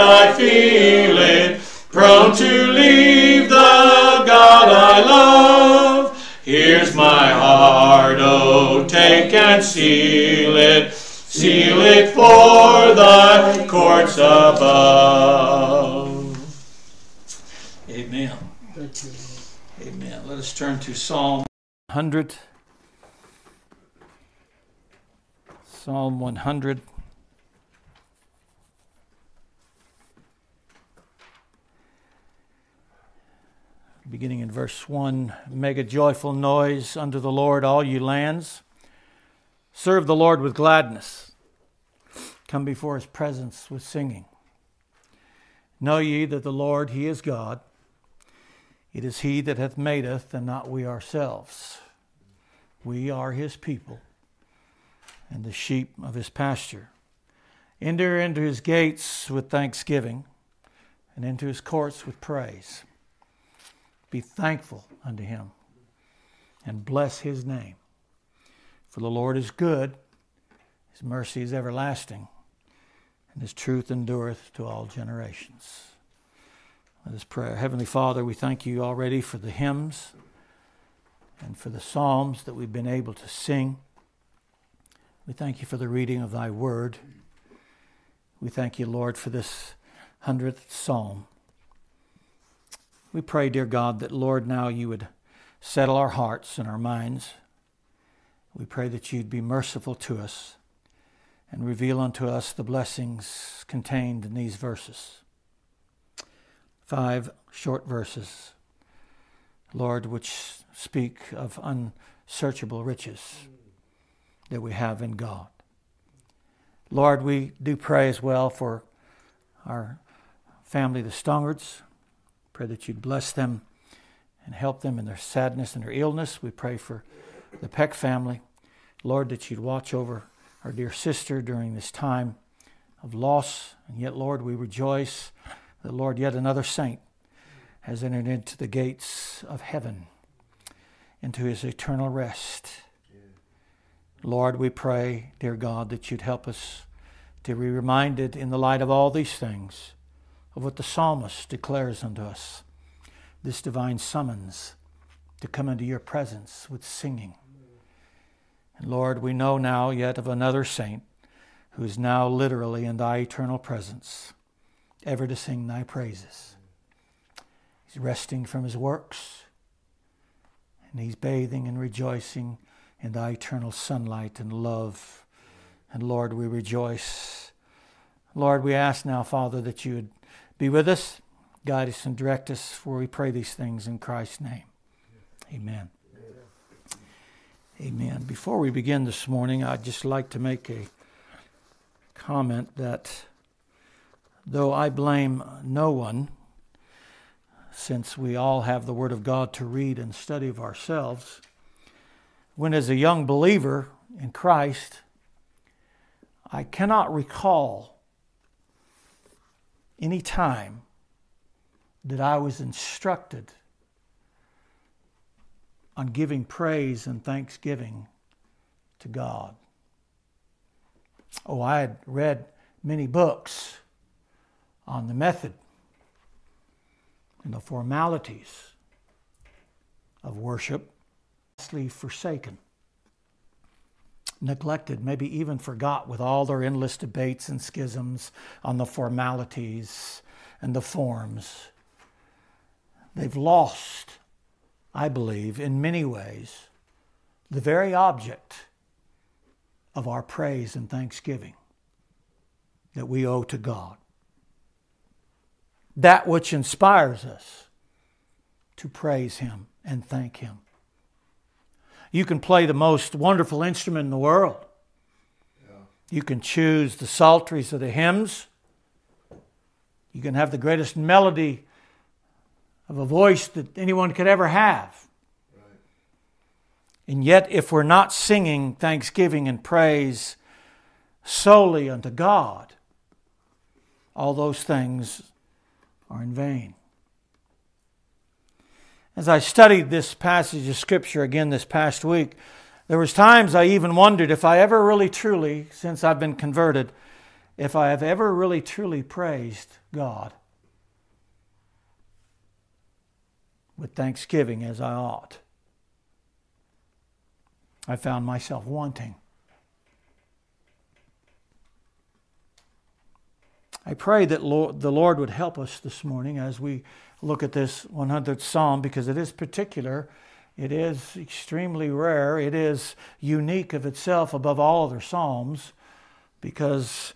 I feel it, prone to leave the God I love. Here's my heart, oh, take and seal it, seal it for thy courts above. Amen. Amen. Let us turn to Psalm 100. Psalm 100. Beginning in verse 1 Make a joyful noise unto the Lord, all ye lands. Serve the Lord with gladness. Come before his presence with singing. Know ye that the Lord, he is God. It is he that hath made us, and not we ourselves. We are his people and the sheep of his pasture. Enter into his gates with thanksgiving and into his courts with praise. Be thankful unto him and bless his name. For the Lord is good, his mercy is everlasting, and his truth endureth to all generations. Let us pray. Heavenly Father, we thank you already for the hymns and for the psalms that we've been able to sing. We thank you for the reading of thy word. We thank you, Lord, for this hundredth psalm. We pray, dear God, that, Lord, now you would settle our hearts and our minds. We pray that you'd be merciful to us and reveal unto us the blessings contained in these verses. Five short verses, Lord, which speak of unsearchable riches that we have in God. Lord, we do pray as well for our family, the Stongards. Pray that you'd bless them and help them in their sadness and their illness. We pray for the Peck family. Lord, that you'd watch over our dear sister during this time of loss. And yet, Lord, we rejoice that, Lord, yet another saint has entered into the gates of heaven, into his eternal rest. Lord, we pray, dear God, that you'd help us to be reminded in the light of all these things of what the psalmist declares unto us this divine summons to come into your presence with singing. And Lord, we know now yet of another saint who is now literally in thy eternal presence, ever to sing thy praises. He's resting from his works, and he's bathing and rejoicing in thy eternal sunlight and love. And Lord, we rejoice. Lord, we ask now, Father, that you would be with us, guide us, and direct us, for we pray these things in Christ's name. Amen. Amen. Before we begin this morning, I'd just like to make a comment that though I blame no one, since we all have the Word of God to read and study of ourselves, when, as a young believer in Christ, I cannot recall any time that I was instructed on giving praise and thanksgiving to God. Oh, I had read many books on the method and the formalities of worship forsaken, neglected, maybe even forgot with all their endless debates and schisms on the formalities and the forms. They've lost, I believe, in many ways, the very object of our praise and thanksgiving that we owe to God. That which inspires us to praise Him and thank Him. You can play the most wonderful instrument in the world. Yeah. You can choose the psalteries of the hymns. You can have the greatest melody of a voice that anyone could ever have. Right. And yet, if we're not singing thanksgiving and praise solely unto God, all those things are in vain. As I studied this passage of scripture again this past week, there was times I even wondered if I ever really truly, since I've been converted, if I have ever really truly praised God with thanksgiving as I ought. I found myself wanting. I pray that Lord, the Lord would help us this morning as we look at this 100th Psalm because it is particular. It is extremely rare. It is unique of itself above all other Psalms because,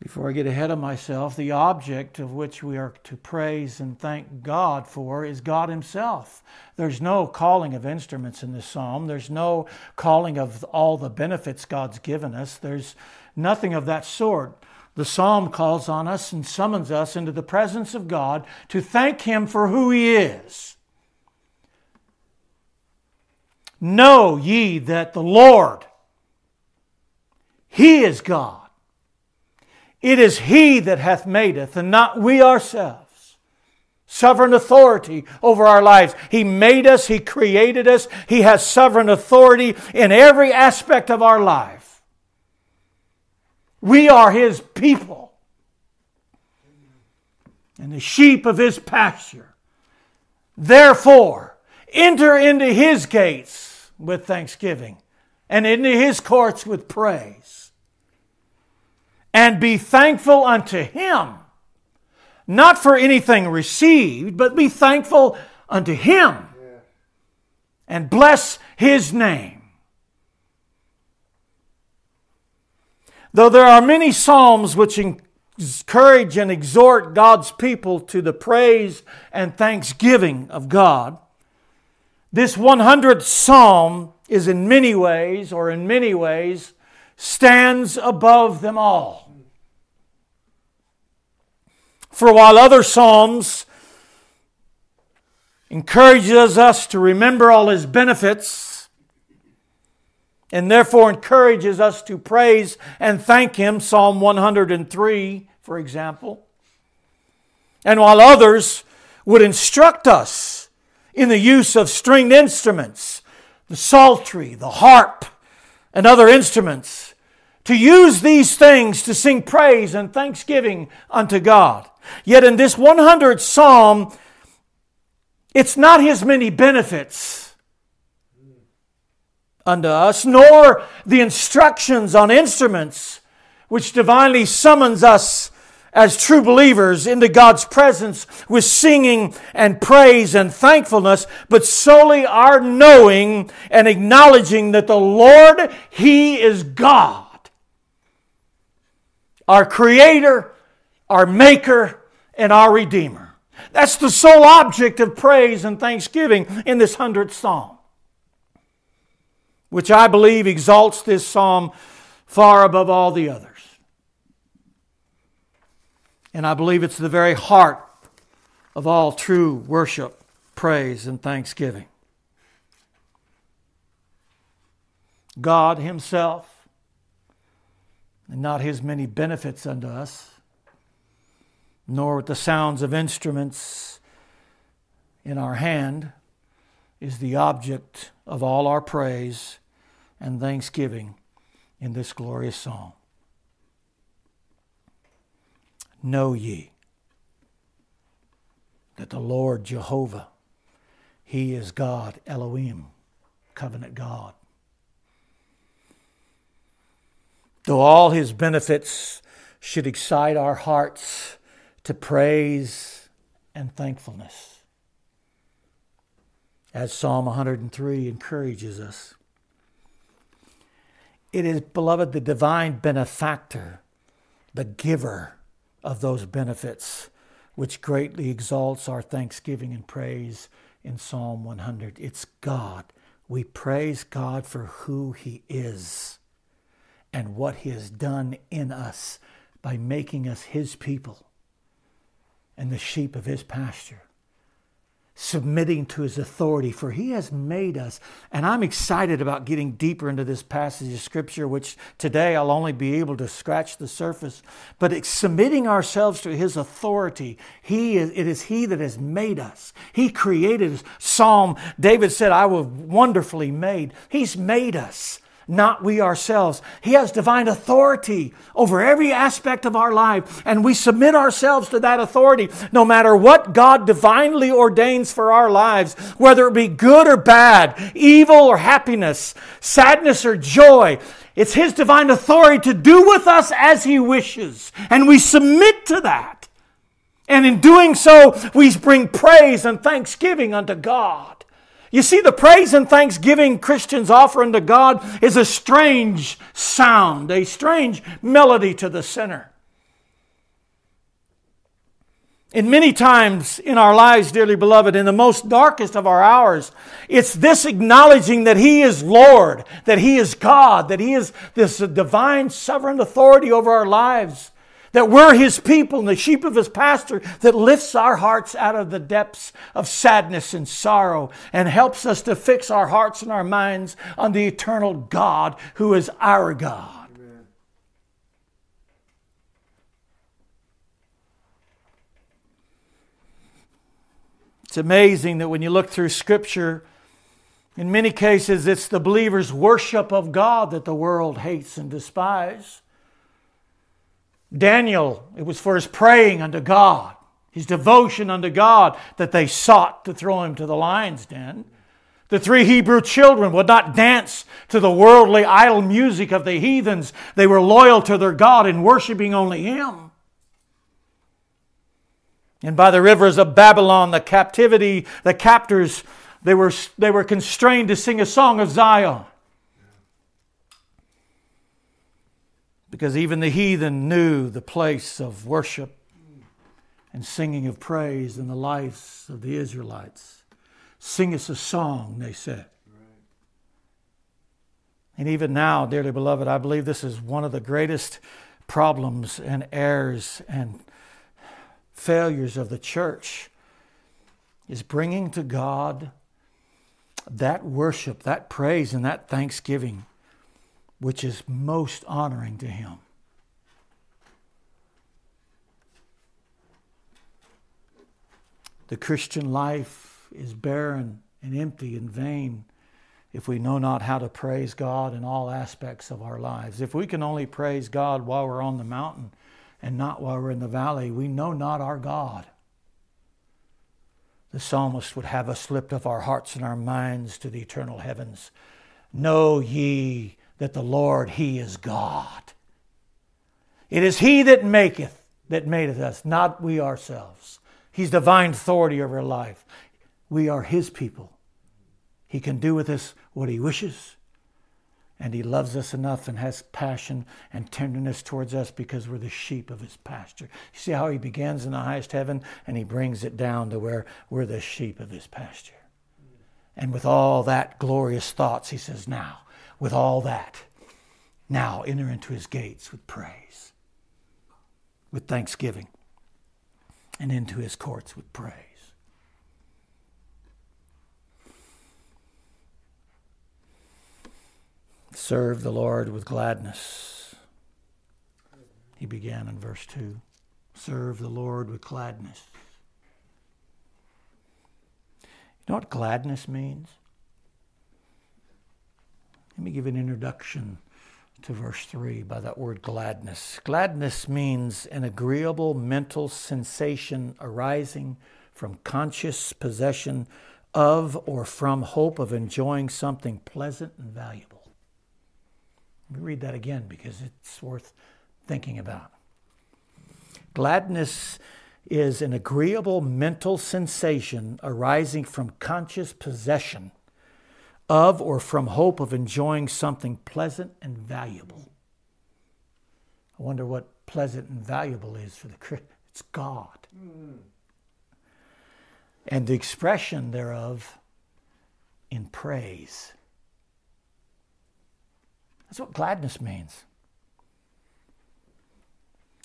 before I get ahead of myself, the object of which we are to praise and thank God for is God Himself. There's no calling of instruments in this Psalm, there's no calling of all the benefits God's given us. There's nothing of that sort. The psalm calls on us and summons us into the presence of God to thank Him for who He is. Know ye that the Lord, He is God. It is He that hath made us, and not we ourselves. Sovereign authority over our lives. He made us, He created us, He has sovereign authority in every aspect of our life. We are his people and the sheep of his pasture. Therefore, enter into his gates with thanksgiving and into his courts with praise. And be thankful unto him, not for anything received, but be thankful unto him and bless his name. Though there are many Psalms which encourage and exhort God's people to the praise and thanksgiving of God, this 100th Psalm is in many ways, or in many ways, stands above them all. For while other Psalms encourages us to remember all his benefits, and therefore encourages us to praise and thank Him. Psalm 103, for example. And while others would instruct us in the use of stringed instruments, the psaltery, the harp, and other instruments, to use these things to sing praise and thanksgiving unto God. Yet in this 100th psalm, it's not his many benefits unto us, nor the instructions on instruments which divinely summons us as true believers into God's presence with singing and praise and thankfulness, but solely our knowing and acknowledging that the Lord, He is God. Our Creator, our Maker, and our Redeemer. That's the sole object of praise and thanksgiving in this 100th Psalm which I believe exalts this psalm far above all the others. And I believe it's the very heart of all true worship, praise, and thanksgiving. God Himself, and not His many benefits unto us, nor with the sounds of instruments in our hand, is the object of all our praise and thanksgiving in this glorious song. Know ye that the Lord Jehovah, He is God, Elohim, covenant God. Though all His benefits should excite our hearts to praise and thankfulness, as Psalm 103 encourages us. It is, beloved, the divine benefactor, the giver of those benefits, which greatly exalts our thanksgiving and praise in Psalm 100. It's God. We praise God for who He is and what He has done in us by making us His people and the sheep of His pasture submitting to his authority, for he has made us. And I'm excited about getting deeper into this passage of scripture, which today I'll only be able to scratch the surface. But submitting ourselves to his authority. He is, it is he that has made us. He created us. Psalm, David said, I was wonderfully made. He's made us. Not we ourselves. He has divine authority over every aspect of our life, and we submit ourselves to that authority no matter what God divinely ordains for our lives, whether it be good or bad, evil or happiness, sadness or joy. It's His divine authority to do with us as He wishes, and we submit to that. And in doing so, we bring praise and thanksgiving unto God. You see, the praise and thanksgiving Christians offer unto God is a strange sound, a strange melody to the sinner. And many times in our lives, dearly beloved, in the most darkest of our hours, it's this acknowledging that He is Lord, that He is God, that He is this divine sovereign authority over our lives that we're his people and the sheep of his pasture that lifts our hearts out of the depths of sadness and sorrow and helps us to fix our hearts and our minds on the eternal God who is our God. It's amazing that when you look through Scripture, in many cases, it's the believer's worship of God that the world hates and despises. Daniel, it was for his praying unto God, his devotion unto God, that they sought to throw him to the lion's den. The three Hebrew children would not dance to the worldly idol music of the heathens. They were loyal to their God in worshiping only Him. And by the rivers of Babylon, the captivity, the captors, they were, they were constrained to sing a song of Zion. Because even the heathen knew the place of worship and singing of praise in the lives of the Israelites. Sing us a song, they said. And even now, dearly beloved, I believe this is one of the greatest problems and errors and failures of the church is bringing to God that worship, that praise, and that thanksgiving which is most honoring to Him. The Christian life is barren and empty and vain if we know not how to praise God in all aspects of our lives. If we can only praise God while we're on the mountain and not while we're in the valley, we know not our God. The psalmist would have us lift up our hearts and our minds to the eternal heavens. Know ye that the Lord, He is God. It is He that maketh, that madeth us, not we ourselves. He's divine authority over life. We are His people. He can do with us what He wishes. And He loves us enough and has passion and tenderness towards us because we're the sheep of His pasture. You see how He begins in the highest heaven and He brings it down to where we're the sheep of His pasture. And with all that glorious thoughts, He says, Now, with all that, now enter into his gates with praise, with thanksgiving, and into his courts with praise. Serve the Lord with gladness. He began in verse 2. Serve the Lord with gladness. You know what gladness means? Let me give an introduction to verse 3 by that word gladness. Gladness means an agreeable mental sensation arising from conscious possession of or from hope of enjoying something pleasant and valuable. Let me read that again because it's worth thinking about. Gladness is an agreeable mental sensation arising from conscious possession of or from hope of enjoying something pleasant and valuable. I wonder what pleasant and valuable is for the Christian. It's God. And the expression thereof in praise. That's what gladness means.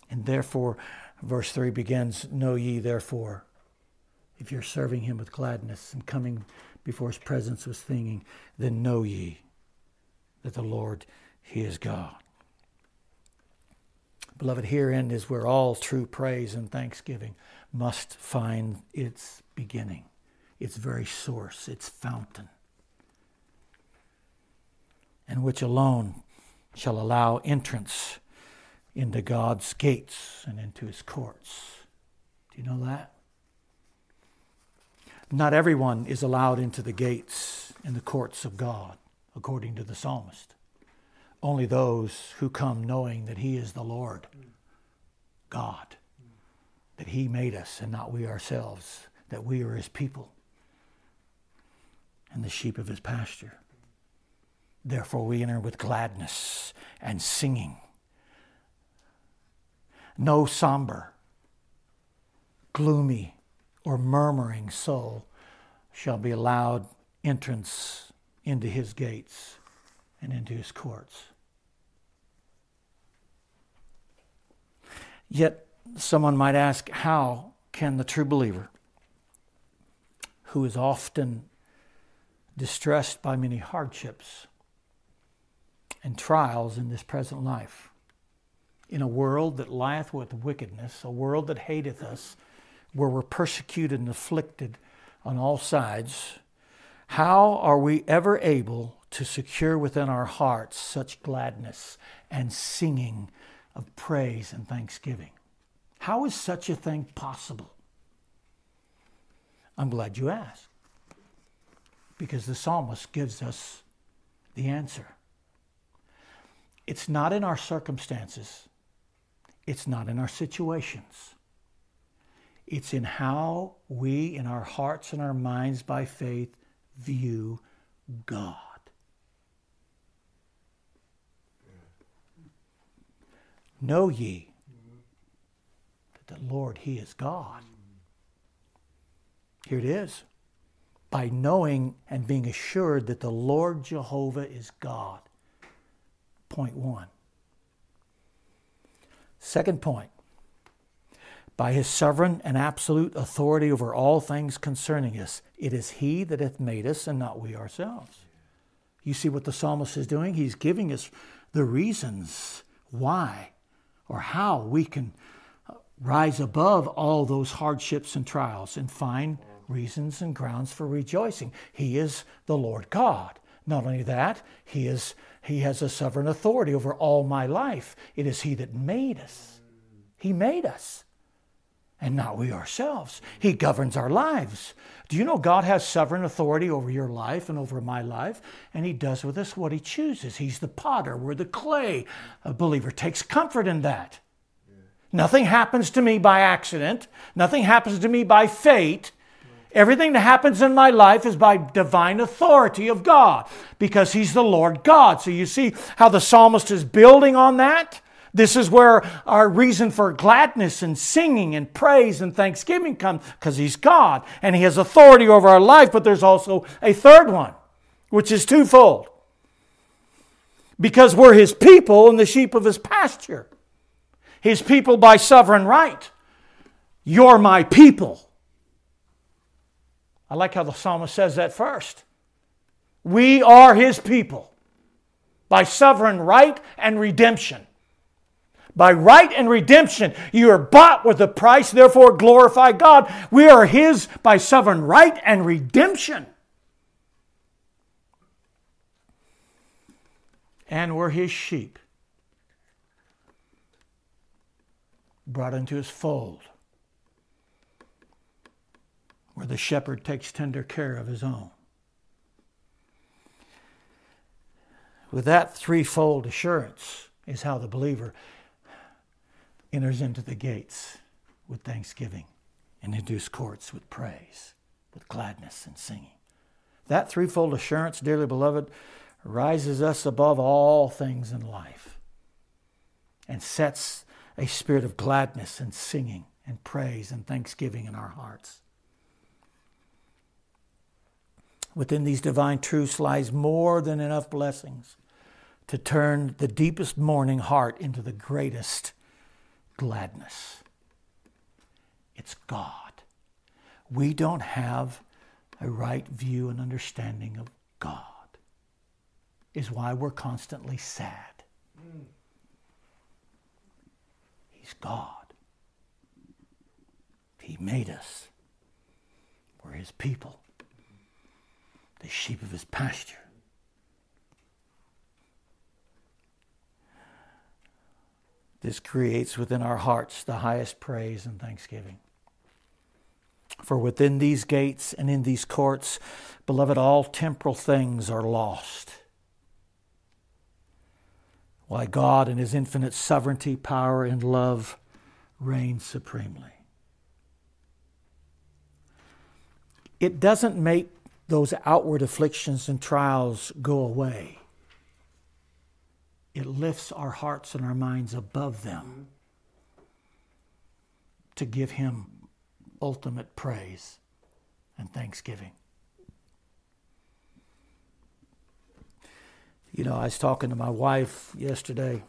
And therefore, verse 3 begins Know ye therefore, if you're serving him with gladness and coming before his presence was singing, then know ye that the Lord, he is God. Beloved, herein is where all true praise and thanksgiving must find its beginning, its very source, its fountain. and which alone shall allow entrance into God's gates and into his courts. Do you know that? Not everyone is allowed into the gates and the courts of God, according to the psalmist. Only those who come knowing that he is the Lord, God, that he made us and not we ourselves, that we are his people and the sheep of his pasture. Therefore, we enter with gladness and singing. No somber, gloomy, or murmuring soul shall be allowed entrance into his gates and into his courts. Yet, someone might ask, how can the true believer, who is often distressed by many hardships and trials in this present life. In a world that lieth with wickedness, a world that hateth us, where we're persecuted and afflicted on all sides, how are we ever able to secure within our hearts such gladness and singing of praise and thanksgiving? How is such a thing possible? I'm glad you asked because the psalmist gives us the answer. It's not in our circumstances, it's not in our situations. It's in how we, in our hearts and our minds by faith, view God. Know ye that the Lord, He is God. Here it is by knowing and being assured that the Lord Jehovah is God. Point one. Second point by his sovereign and absolute authority over all things concerning us. It is he that hath made us and not we ourselves. You see what the psalmist is doing? He's giving us the reasons why or how we can uh, rise above all those hardships and trials and find reasons and grounds for rejoicing. He is the Lord God. Not only that, he is he has a sovereign authority over all my life. It is he that made us. He made us. And not we ourselves. He governs our lives. Do you know God has sovereign authority over your life and over my life? And He does with us what He chooses. He's the potter, we're the clay. A believer takes comfort in that. Nothing happens to me by accident, nothing happens to me by fate. Everything that happens in my life is by divine authority of God because He's the Lord God. So you see how the psalmist is building on that? This is where our reason for gladness and singing and praise and thanksgiving comes because He's God and He has authority over our life. But there's also a third one, which is twofold. Because we're His people and the sheep of His pasture. His people by sovereign right. You're my people. I like how the psalmist says that first. We are his people by sovereign right and redemption. By right and redemption, you are bought with a price, therefore glorify God. We are his by sovereign right and redemption. And we're his sheep, brought into his fold where the shepherd takes tender care of his own. With that threefold assurance is how the believer enters into the gates with thanksgiving and into his courts with praise, with gladness and singing. That threefold assurance, dearly beloved, rises us above all things in life and sets a spirit of gladness and singing and praise and thanksgiving in our hearts. Within these divine truths lies more than enough blessings to turn the deepest mourning heart into the greatest gladness. It's God. We don't have a right view and understanding of God, is why we're constantly sad. He's God. He made us. We're His people the sheep of his pasture. This creates within our hearts the highest praise and thanksgiving. For within these gates and in these courts, beloved, all temporal things are lost. Why God in His infinite sovereignty, power, and love reign supremely. It doesn't make those outward afflictions and trials go away. It lifts our hearts and our minds above them mm-hmm. to give Him ultimate praise and thanksgiving. You know, I was talking to my wife yesterday,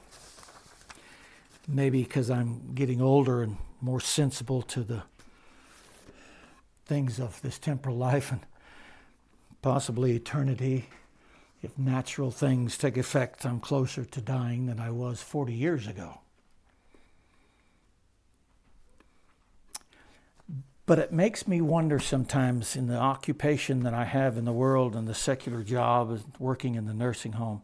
maybe because I'm getting older and more sensible to the things of this temporal life and possibly eternity. If natural things take effect, I'm closer to dying than I was 40 years ago. But it makes me wonder sometimes in the occupation that I have in the world and the secular job, and working in the nursing home.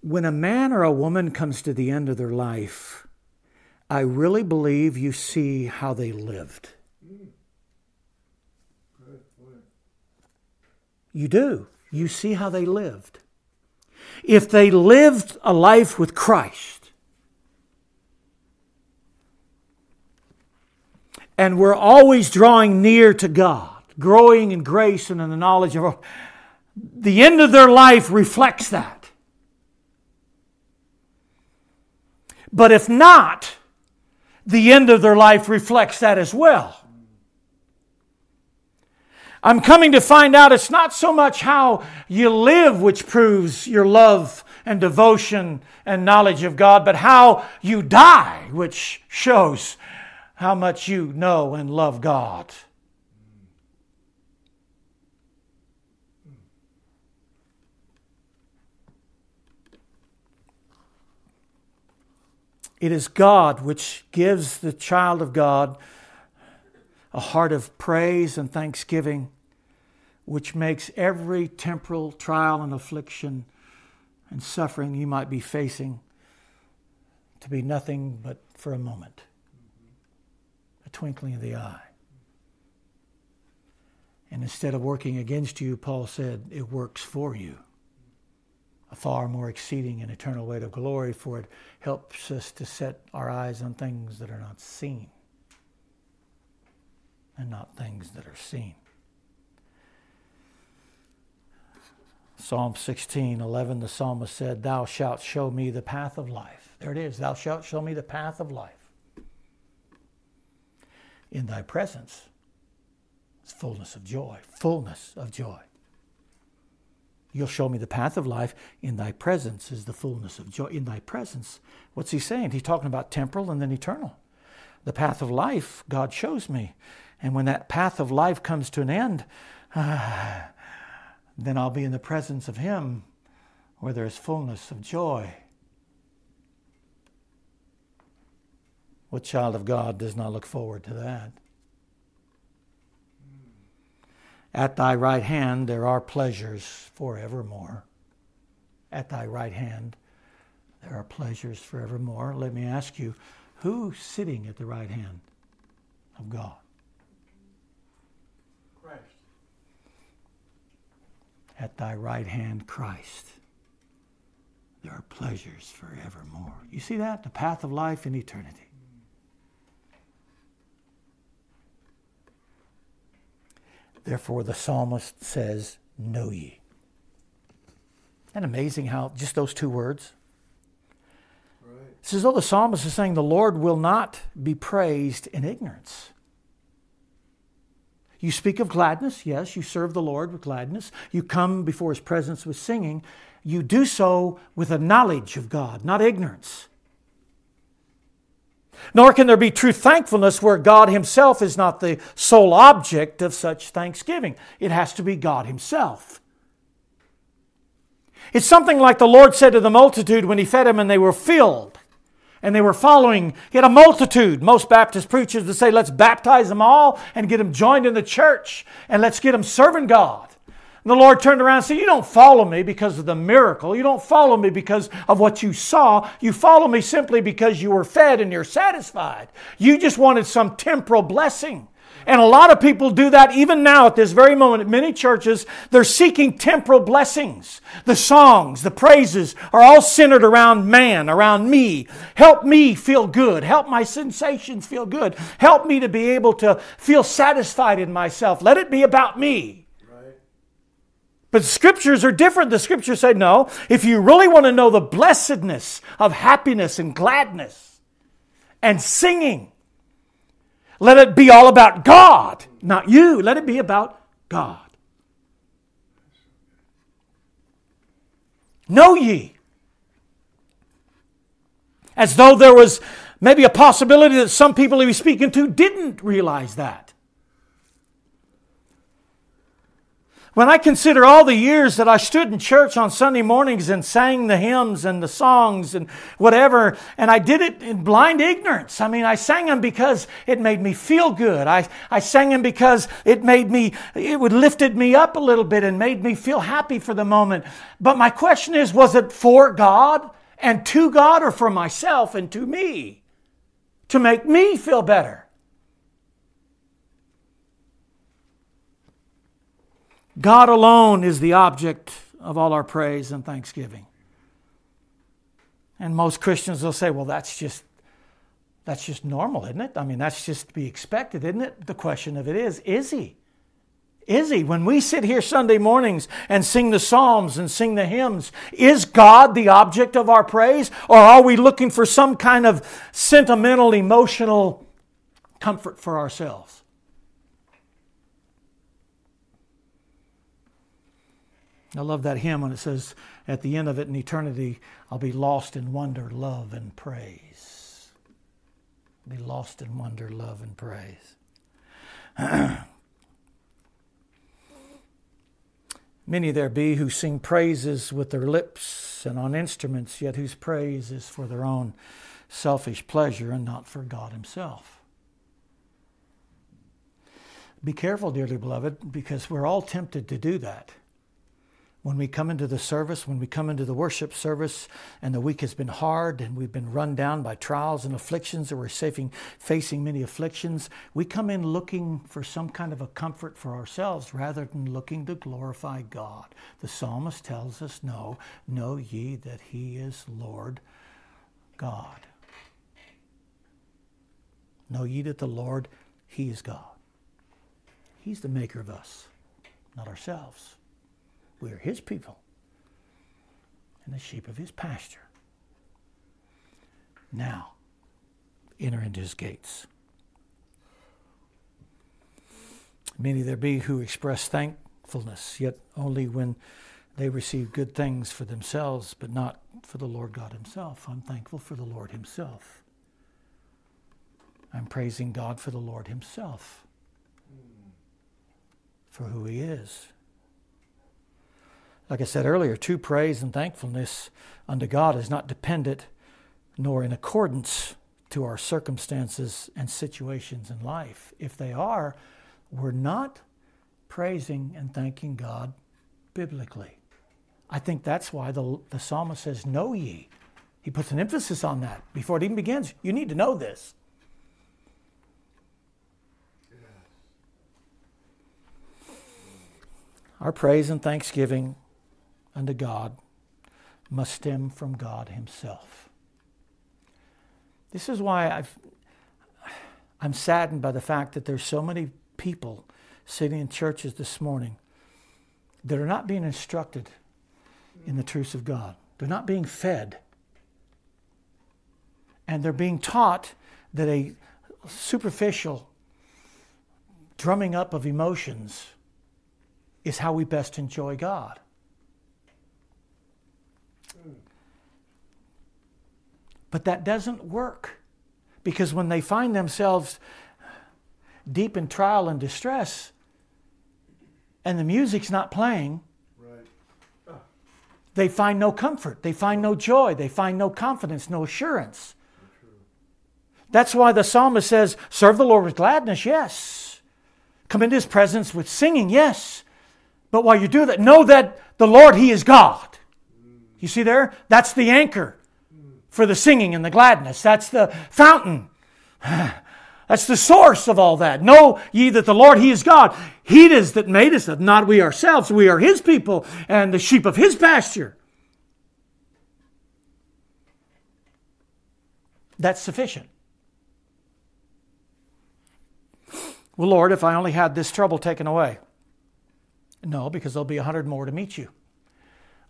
When a man or a woman comes to the end of their life, I really believe you see how they lived. You do. You see how they lived. If they lived a life with Christ, and we're always drawing near to God, growing in grace and in the knowledge of the end of their life reflects that. But if not, the end of their life reflects that as well. I'm coming to find out it's not so much how you live which proves your love and devotion and knowledge of God, but how you die which shows how much you know and love God. It is God which gives the child of God a heart of praise and thanksgiving, which makes every temporal trial and affliction and suffering you might be facing to be nothing but for a moment, a twinkling of the eye. And instead of working against you, Paul said, it works for you. A far more exceeding and eternal weight of glory, for it helps us to set our eyes on things that are not seen and not things that are seen. Psalm 16, 11, the psalmist said, Thou shalt show me the path of life. There it is. Thou shalt show me the path of life. In thy presence is fullness of joy, fullness of joy. You'll show me the path of life. In thy presence is the fullness of joy. In thy presence. What's he saying? He's talking about temporal and then eternal. The path of life, God shows me. And when that path of life comes to an end, then I'll be in the presence of Him where there is fullness of joy. What child of God does not look forward to that? At thy right hand there are pleasures forevermore. At thy right hand there are pleasures forevermore. Let me ask you, who's sitting at the right hand of God? At thy right hand, Christ. There are pleasures forevermore. You see that? The path of life in eternity. Therefore, the psalmist says, Know ye. Isn't amazing how just those two words? Right. It's as though the psalmist is saying, The Lord will not be praised in ignorance. You speak of gladness, yes, you serve the Lord with gladness. You come before his presence with singing. You do so with a knowledge of God, not ignorance. Nor can there be true thankfulness where God Himself is not the sole object of such thanksgiving. It has to be God Himself. It's something like the Lord said to the multitude when He fed them and they were filled and they were following. He had a multitude. Most Baptist preachers would say, let's baptize them all and get them joined in the church and let's get them serving God. And the Lord turned around and said, You don't follow me because of the miracle. You don't follow me because of what you saw. You follow me simply because you were fed and you're satisfied. You just wanted some temporal blessing. And a lot of people do that even now at this very moment. At many churches, they're seeking temporal blessings. The songs, the praises are all centered around man, around me. Help me feel good. Help my sensations feel good. Help me to be able to feel satisfied in myself. Let it be about me. But scriptures are different. The scriptures say, no, if you really want to know the blessedness of happiness and gladness and singing, let it be all about God, not you. Let it be about God. Know ye. As though there was maybe a possibility that some people he was speaking to didn't realize that. When I consider all the years that I stood in church on Sunday mornings and sang the hymns and the songs and whatever, and I did it in blind ignorance. I mean, I sang them because it made me feel good. I, I sang them because it made me, it would lifted me up a little bit and made me feel happy for the moment. But my question is, was it for God and to God or for myself and to me? To make me feel better? God alone is the object of all our praise and thanksgiving. And most Christians will say, well, that's just that's just normal, isn't it? I mean, that's just to be expected, isn't it? The question of it is, is he? Is he? When we sit here Sunday mornings and sing the Psalms and sing the hymns, is God the object of our praise? Or are we looking for some kind of sentimental, emotional comfort for ourselves? I love that hymn when it says at the end of it in eternity, I'll be lost in wonder, love, and praise. Be lost in wonder, love, and praise. Many there be who sing praises with their lips and on instruments, yet whose praise is for their own selfish pleasure and not for God Himself. Be careful, dearly beloved, because we're all tempted to do that when we come into the service, when we come into the worship service, and the week has been hard and we've been run down by trials and afflictions, or we're facing, facing many afflictions, we come in looking for some kind of a comfort for ourselves rather than looking to glorify God. The psalmist tells us, No, know ye that He is Lord God. Know ye that the Lord, He is God. He's the maker of us, not ourselves. We are his people and the sheep of his pasture. Now, enter into his gates. Many there be who express thankfulness, yet only when they receive good things for themselves, but not for the Lord God Himself. I'm thankful for the Lord Himself. I'm praising God for the Lord Himself, for who He is. Like I said earlier, true praise and thankfulness unto God is not dependent nor in accordance to our circumstances and situations in life. If they are, we're not praising and thanking God biblically. I think that's why the, the psalmist says, Know ye. He puts an emphasis on that before it even begins. You need to know this. Our praise and thanksgiving unto God must stem from God Himself. This is why I've, I'm saddened by the fact that there's so many people sitting in churches this morning that are not being instructed in the truths of God. They're not being fed. And they're being taught that a superficial drumming up of emotions is how we best enjoy God. But that doesn't work because when they find themselves deep in trial and distress and the music's not playing, they find no comfort, they find no joy, they find no confidence, no assurance. That's why the psalmist says, Serve the Lord with gladness, yes. Come into his presence with singing, yes. But while you do that, know that the Lord, He is God. You see there? That's the anchor for the singing and the gladness. That's the fountain. That's the source of all that. Know ye that the Lord, He is God. He it is that made us, not we ourselves. We are His people and the sheep of His pasture. That's sufficient. Well, Lord, if I only had this trouble taken away. No, because there'll be a hundred more to meet you.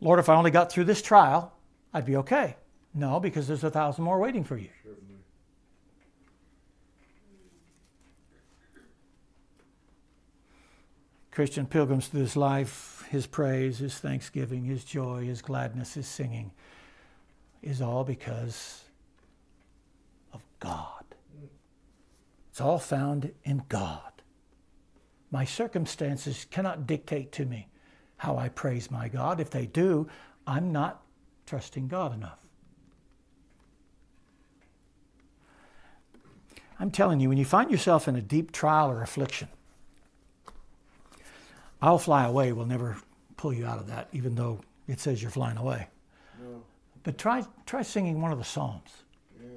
Lord, if I only got through this trial, I'd be okay. No, because there's a thousand more waiting for you. Certainly. Christian pilgrims through his life, his praise, his thanksgiving, his joy, his gladness, his singing is all because of God. It's all found in God. My circumstances cannot dictate to me how I praise my God. If they do, I'm not trusting God enough. I'm telling you, when you find yourself in a deep trial or affliction, I'll fly away will never pull you out of that, even though it says you're flying away. No. But try, try singing one of the Psalms. Yeah.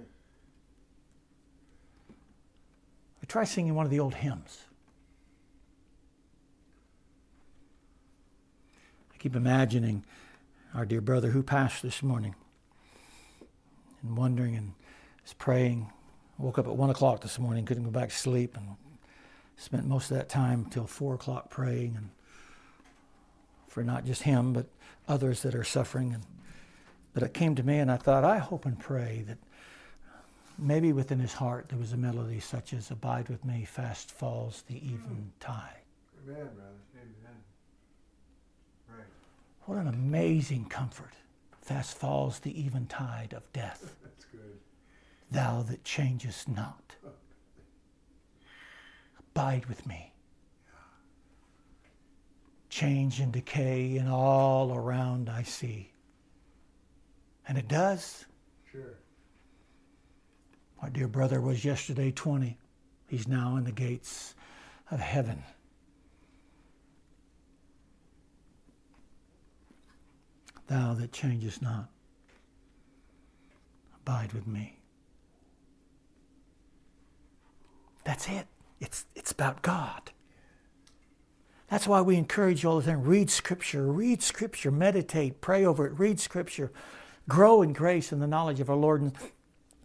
Or try singing one of the old hymns. I keep imagining our dear brother who passed this morning and wondering and was praying. Woke up at one o'clock this morning, couldn't go back to sleep, and spent most of that time till four o'clock praying and for not just him but others that are suffering. And but it came to me, and I thought, I hope and pray that maybe within his heart there was a melody such as "Abide with me, fast falls the even hmm. tide." Amen, brother. What an amazing comfort. Fast falls the eventide of death. That's good. Thou that changest not. Abide with me. Change and decay in all around I see. And it does. Sure. Our dear brother was yesterday 20. He's now in the gates of heaven. Thou that changest not, abide with me. That's it. It's, it's about God. That's why we encourage you all the time read Scripture, read Scripture, meditate, pray over it, read Scripture, grow in grace and the knowledge of our Lord and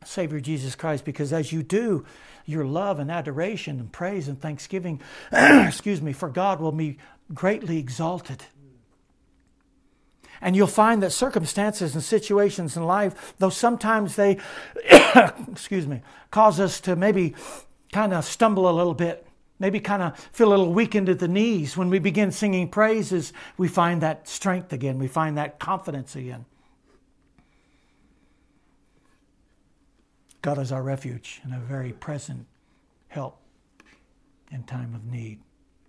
Savior Jesus Christ, because as you do, your love and adoration and praise and thanksgiving, excuse me, for God will be greatly exalted. And you'll find that circumstances and situations in life, though sometimes they, excuse me, cause us to maybe kind of stumble a little bit, maybe kind of feel a little weakened at the knees, when we begin singing praises, we find that strength again, we find that confidence again. God is our refuge and a very present help in time of need.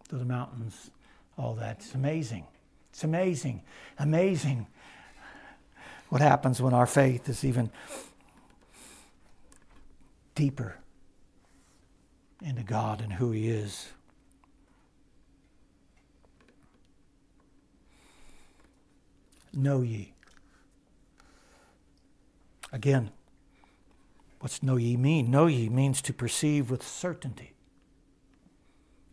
Through the mountains, all that. It's amazing. It's amazing, amazing what happens when our faith is even deeper into God and who He is. Know ye. Again, what's know ye mean? Know ye means to perceive with certainty,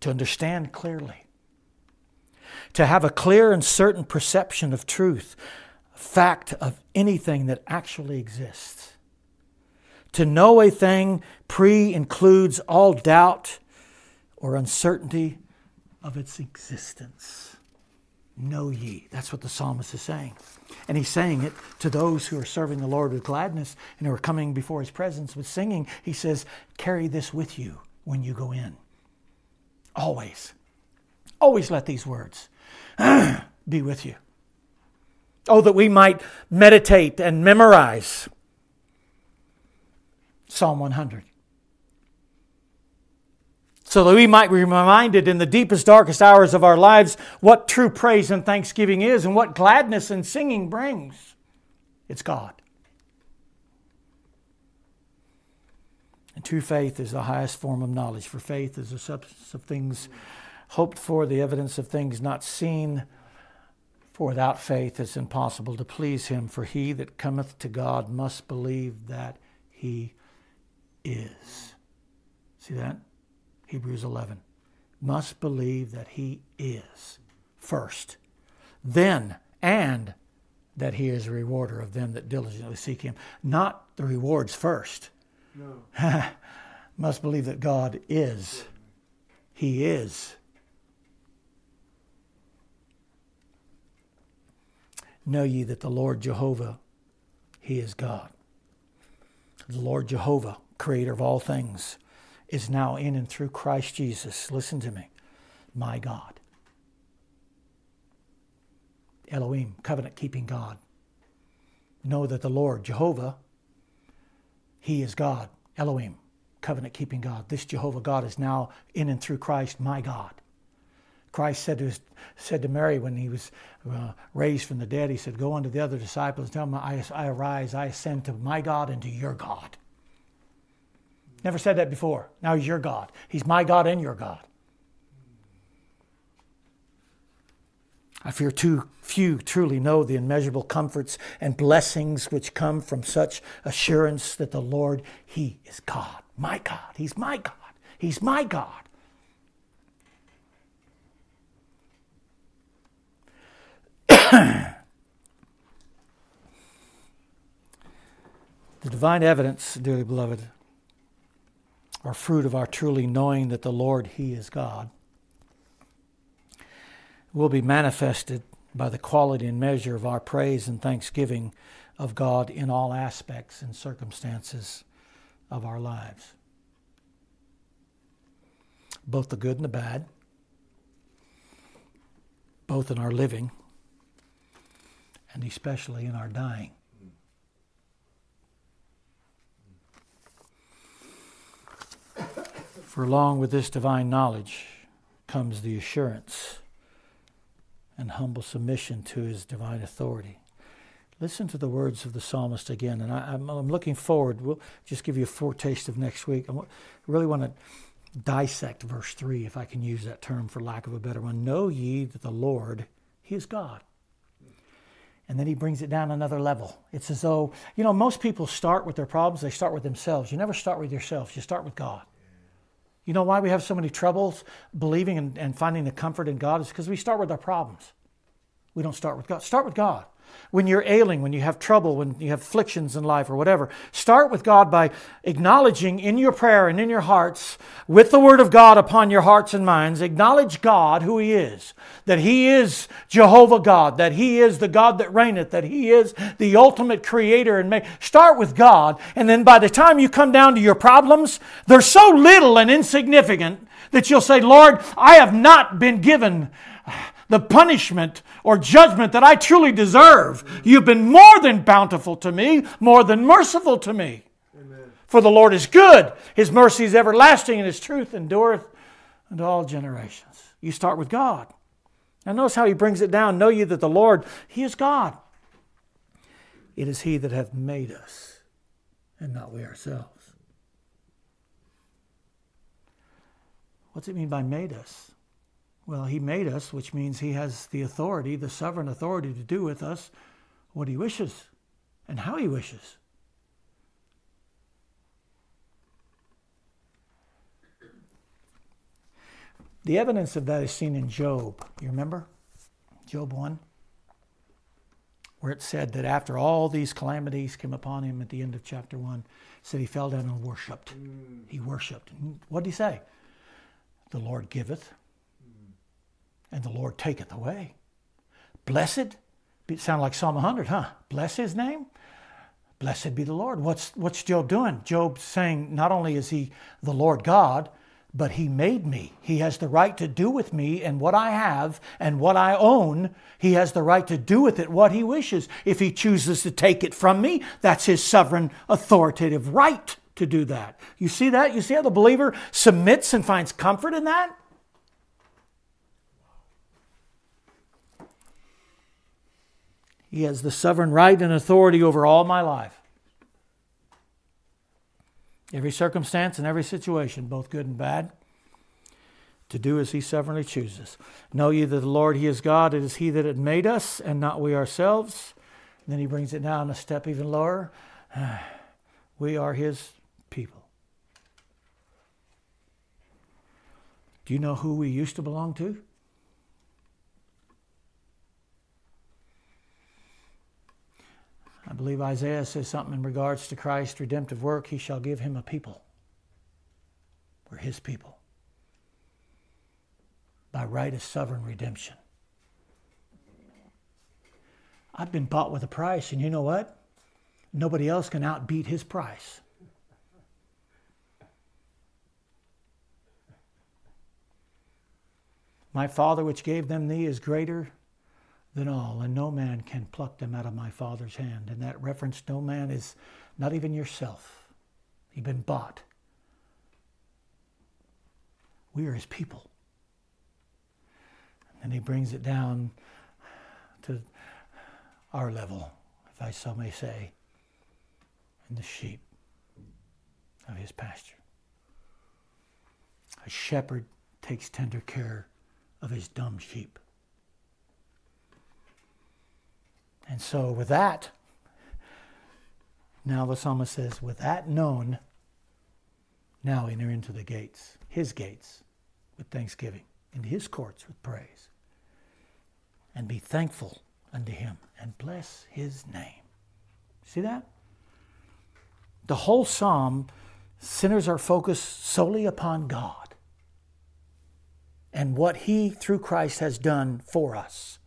to understand clearly to have a clear and certain perception of truth, fact of anything that actually exists. To know a thing pre includes all doubt or uncertainty of its existence. Know ye. That's what the psalmist is saying. And he's saying it to those who are serving the Lord with gladness and who are coming before his presence with singing. He says, Carry this with you when you go in. Always. Always let these words be with you. Oh, that we might meditate and memorize Psalm 100. So that we might be reminded in the deepest, darkest hours of our lives what true praise and thanksgiving is and what gladness and singing brings. It's God. And true faith is the highest form of knowledge, for faith is the substance of things hoped for, the evidence of things not seen. For without faith it's impossible to please him, for he that cometh to God must believe that he is. See that? Hebrews 11. Must believe that he is first. Then, and that he is a rewarder of them that diligently seek him. Not the rewards first. No. Must believe that God is. He is. Know ye that the Lord Jehovah, He is God. The Lord Jehovah, creator of all things, is now in and through Christ Jesus. Listen to me, my God. Elohim, covenant keeping God. Know that the Lord, Jehovah, He is God. Elohim, covenant keeping God. This Jehovah God is now in and through Christ, my God. Christ said to, his, said to Mary when he was uh, raised from the dead, He said, Go unto the other disciples, tell them, I, I arise, I ascend to my God and to your God. Never said that before. Now He's your God. He's my God and your God. I fear too few truly know the immeasurable comforts and blessings which come from such assurance that the Lord, He is God, my God. He's my God. He's my God. the divine evidence, dearly beloved, are fruit of our truly knowing that the Lord, He is God, will be manifested by the quality and measure of our praise and thanksgiving of God in all aspects and circumstances of our lives, both the good and the bad, both in our living and especially in our dying. For along with this divine knowledge comes the assurance and humble submission to his divine authority. Listen to the words of the psalmist again, and I, am looking forward. We'll just give you a foretaste of next week. I really want to dissect verse 3, if I can use that term for lack of a better one. Know ye that the Lord, He is God. And then he brings it down another level. It's as though, you know, most people start with their problems, they start with themselves. You never start with yourself, you start with God. You know why we have so many troubles believing and, and finding the comfort in God? Is because we start with our problems. We don't start with God. Start with God when you're ailing, when you have trouble, when you have afflictions in life or whatever. Start with God by acknowledging in your prayer and in your hearts, with the Word of God upon your hearts and minds, acknowledge God, who He is, that He is Jehovah God, that He is the God that reigneth, that He is the ultimate creator. And make, start with God, and then by the time you come down to your problems, they're so little and insignificant that you'll say, Lord, I have not been given the punishment or judgment that I truly deserve. You've been more than bountiful to me, more than merciful to me. Amen. For the Lord is good, His mercy is everlasting, and His truth endureth unto all generations. You start with God. Now, notice how He brings it down. Know ye that the Lord, He is God. It is He that hath made us, and not we ourselves. What's it mean by made us? Well, He made us, which means He has the authority, the sovereign authority to do with us what He wishes and how He wishes. The evidence of that is seen in Job. You remember? Job 1? Where it said that after all these calamities came upon him at the end of chapter 1, said he fell down and worshiped. He worshiped. What did he say? The Lord giveth, and the Lord taketh away. Blessed, it sound like Psalm 100, huh? Bless his name. Blessed be the Lord. What's, what's Job doing? Job saying not only is he the Lord God, but he made me. He has the right to do with me and what I have and what I own. He has the right to do with it what he wishes. If he chooses to take it from me, that's his sovereign authoritative right to do that. You see that? You see how the believer submits and finds comfort in that? He has the sovereign right and authority over all my life. Every circumstance and every situation, both good and bad, to do as he sovereignly chooses. Know ye that the Lord, he is God, it is he that had made us, and not we ourselves. And then he brings it down a step even lower. We are his people. Do you know who we used to belong to? I believe Isaiah says something in regards to Christ's redemptive work. He shall give him a people. We're his people. By right of sovereign redemption. I've been bought with a price, and you know what? Nobody else can outbeat his price. My Father, which gave them thee, is greater than all, and no man can pluck them out of my Father's hand. And that reference, no man, is not even yourself. You've been bought. We are his people. And he brings it down to our level, if I so may say, and the sheep of his pasture. A shepherd takes tender care of his dumb sheep. And so, with that, now the psalmist says, with that known, now enter into the gates, his gates, with thanksgiving, into his courts with praise, and be thankful unto him, and bless his name. See that? The whole psalm, sinners are focused solely upon God and what he, through Christ, has done for us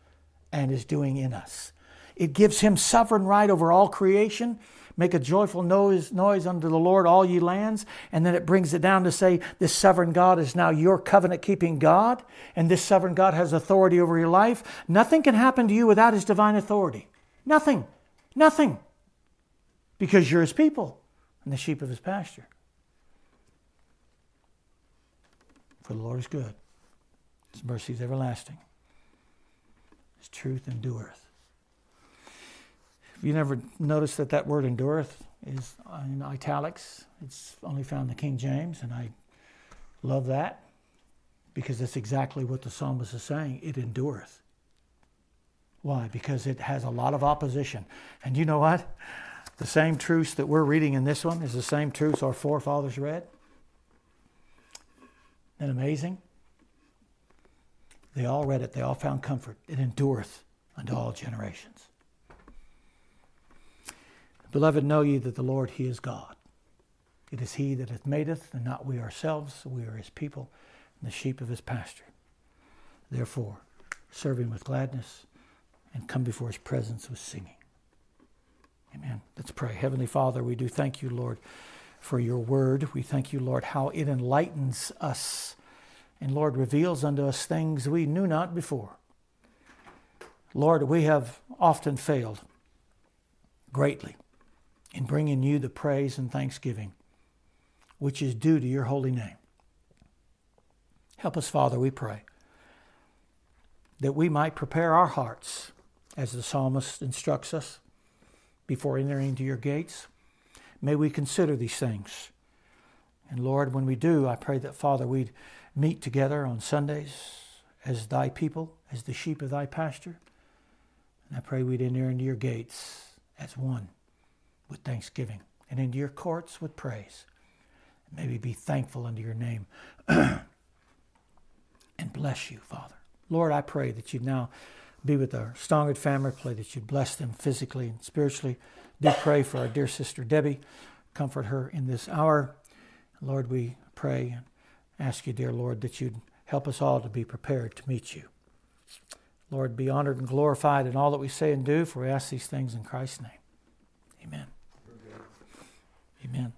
and is doing in us. It gives him sovereign right over all creation. Make a joyful noise, noise unto the Lord, all ye lands. And then it brings it down to say, This sovereign God is now your covenant keeping God, and this sovereign God has authority over your life. Nothing can happen to you without his divine authority. Nothing. Nothing. Because you're his people and the sheep of his pasture. For the Lord is good, his mercy is everlasting, his truth endureth. You never noticed that that word endureth is in italics, it's only found in the King James, and I love that because that's exactly what the psalmist is saying. It endureth. Why? Because it has a lot of opposition. And you know what? The same truths that we're reading in this one is the same truths our forefathers read. Isn't amazing? They all read it, they all found comfort. It endureth unto all generations. Beloved, know ye that the Lord, He is God. It is He that hath made us, and not we ourselves. We are His people, and the sheep of His pasture. Therefore, serve Him with gladness, and come before His presence with singing. Amen. Let's pray. Heavenly Father, we do thank you, Lord, for your word. We thank you, Lord, how it enlightens us and, Lord, reveals unto us things we knew not before. Lord, we have often failed greatly in bringing you the praise and thanksgiving which is due to your holy name. Help us, Father, we pray, that we might prepare our hearts as the psalmist instructs us before entering into your gates. May we consider these things. And Lord, when we do, I pray that, Father, we'd meet together on Sundays as thy people, as the sheep of thy pasture. And I pray we'd enter into your gates as one with thanksgiving and into your courts with praise. Maybe be thankful unto your name and bless you, Father. Lord, I pray that you'd now be with our Stongard family. Pray that you bless them physically and spiritually. Do pray for our dear sister Debbie. Comfort her in this hour. Lord, we pray and ask you, dear Lord, that you'd help us all to be prepared to meet you. Lord, be honored and glorified in all that we say and do, for we ask these things in Christ's name. Amen. Amen.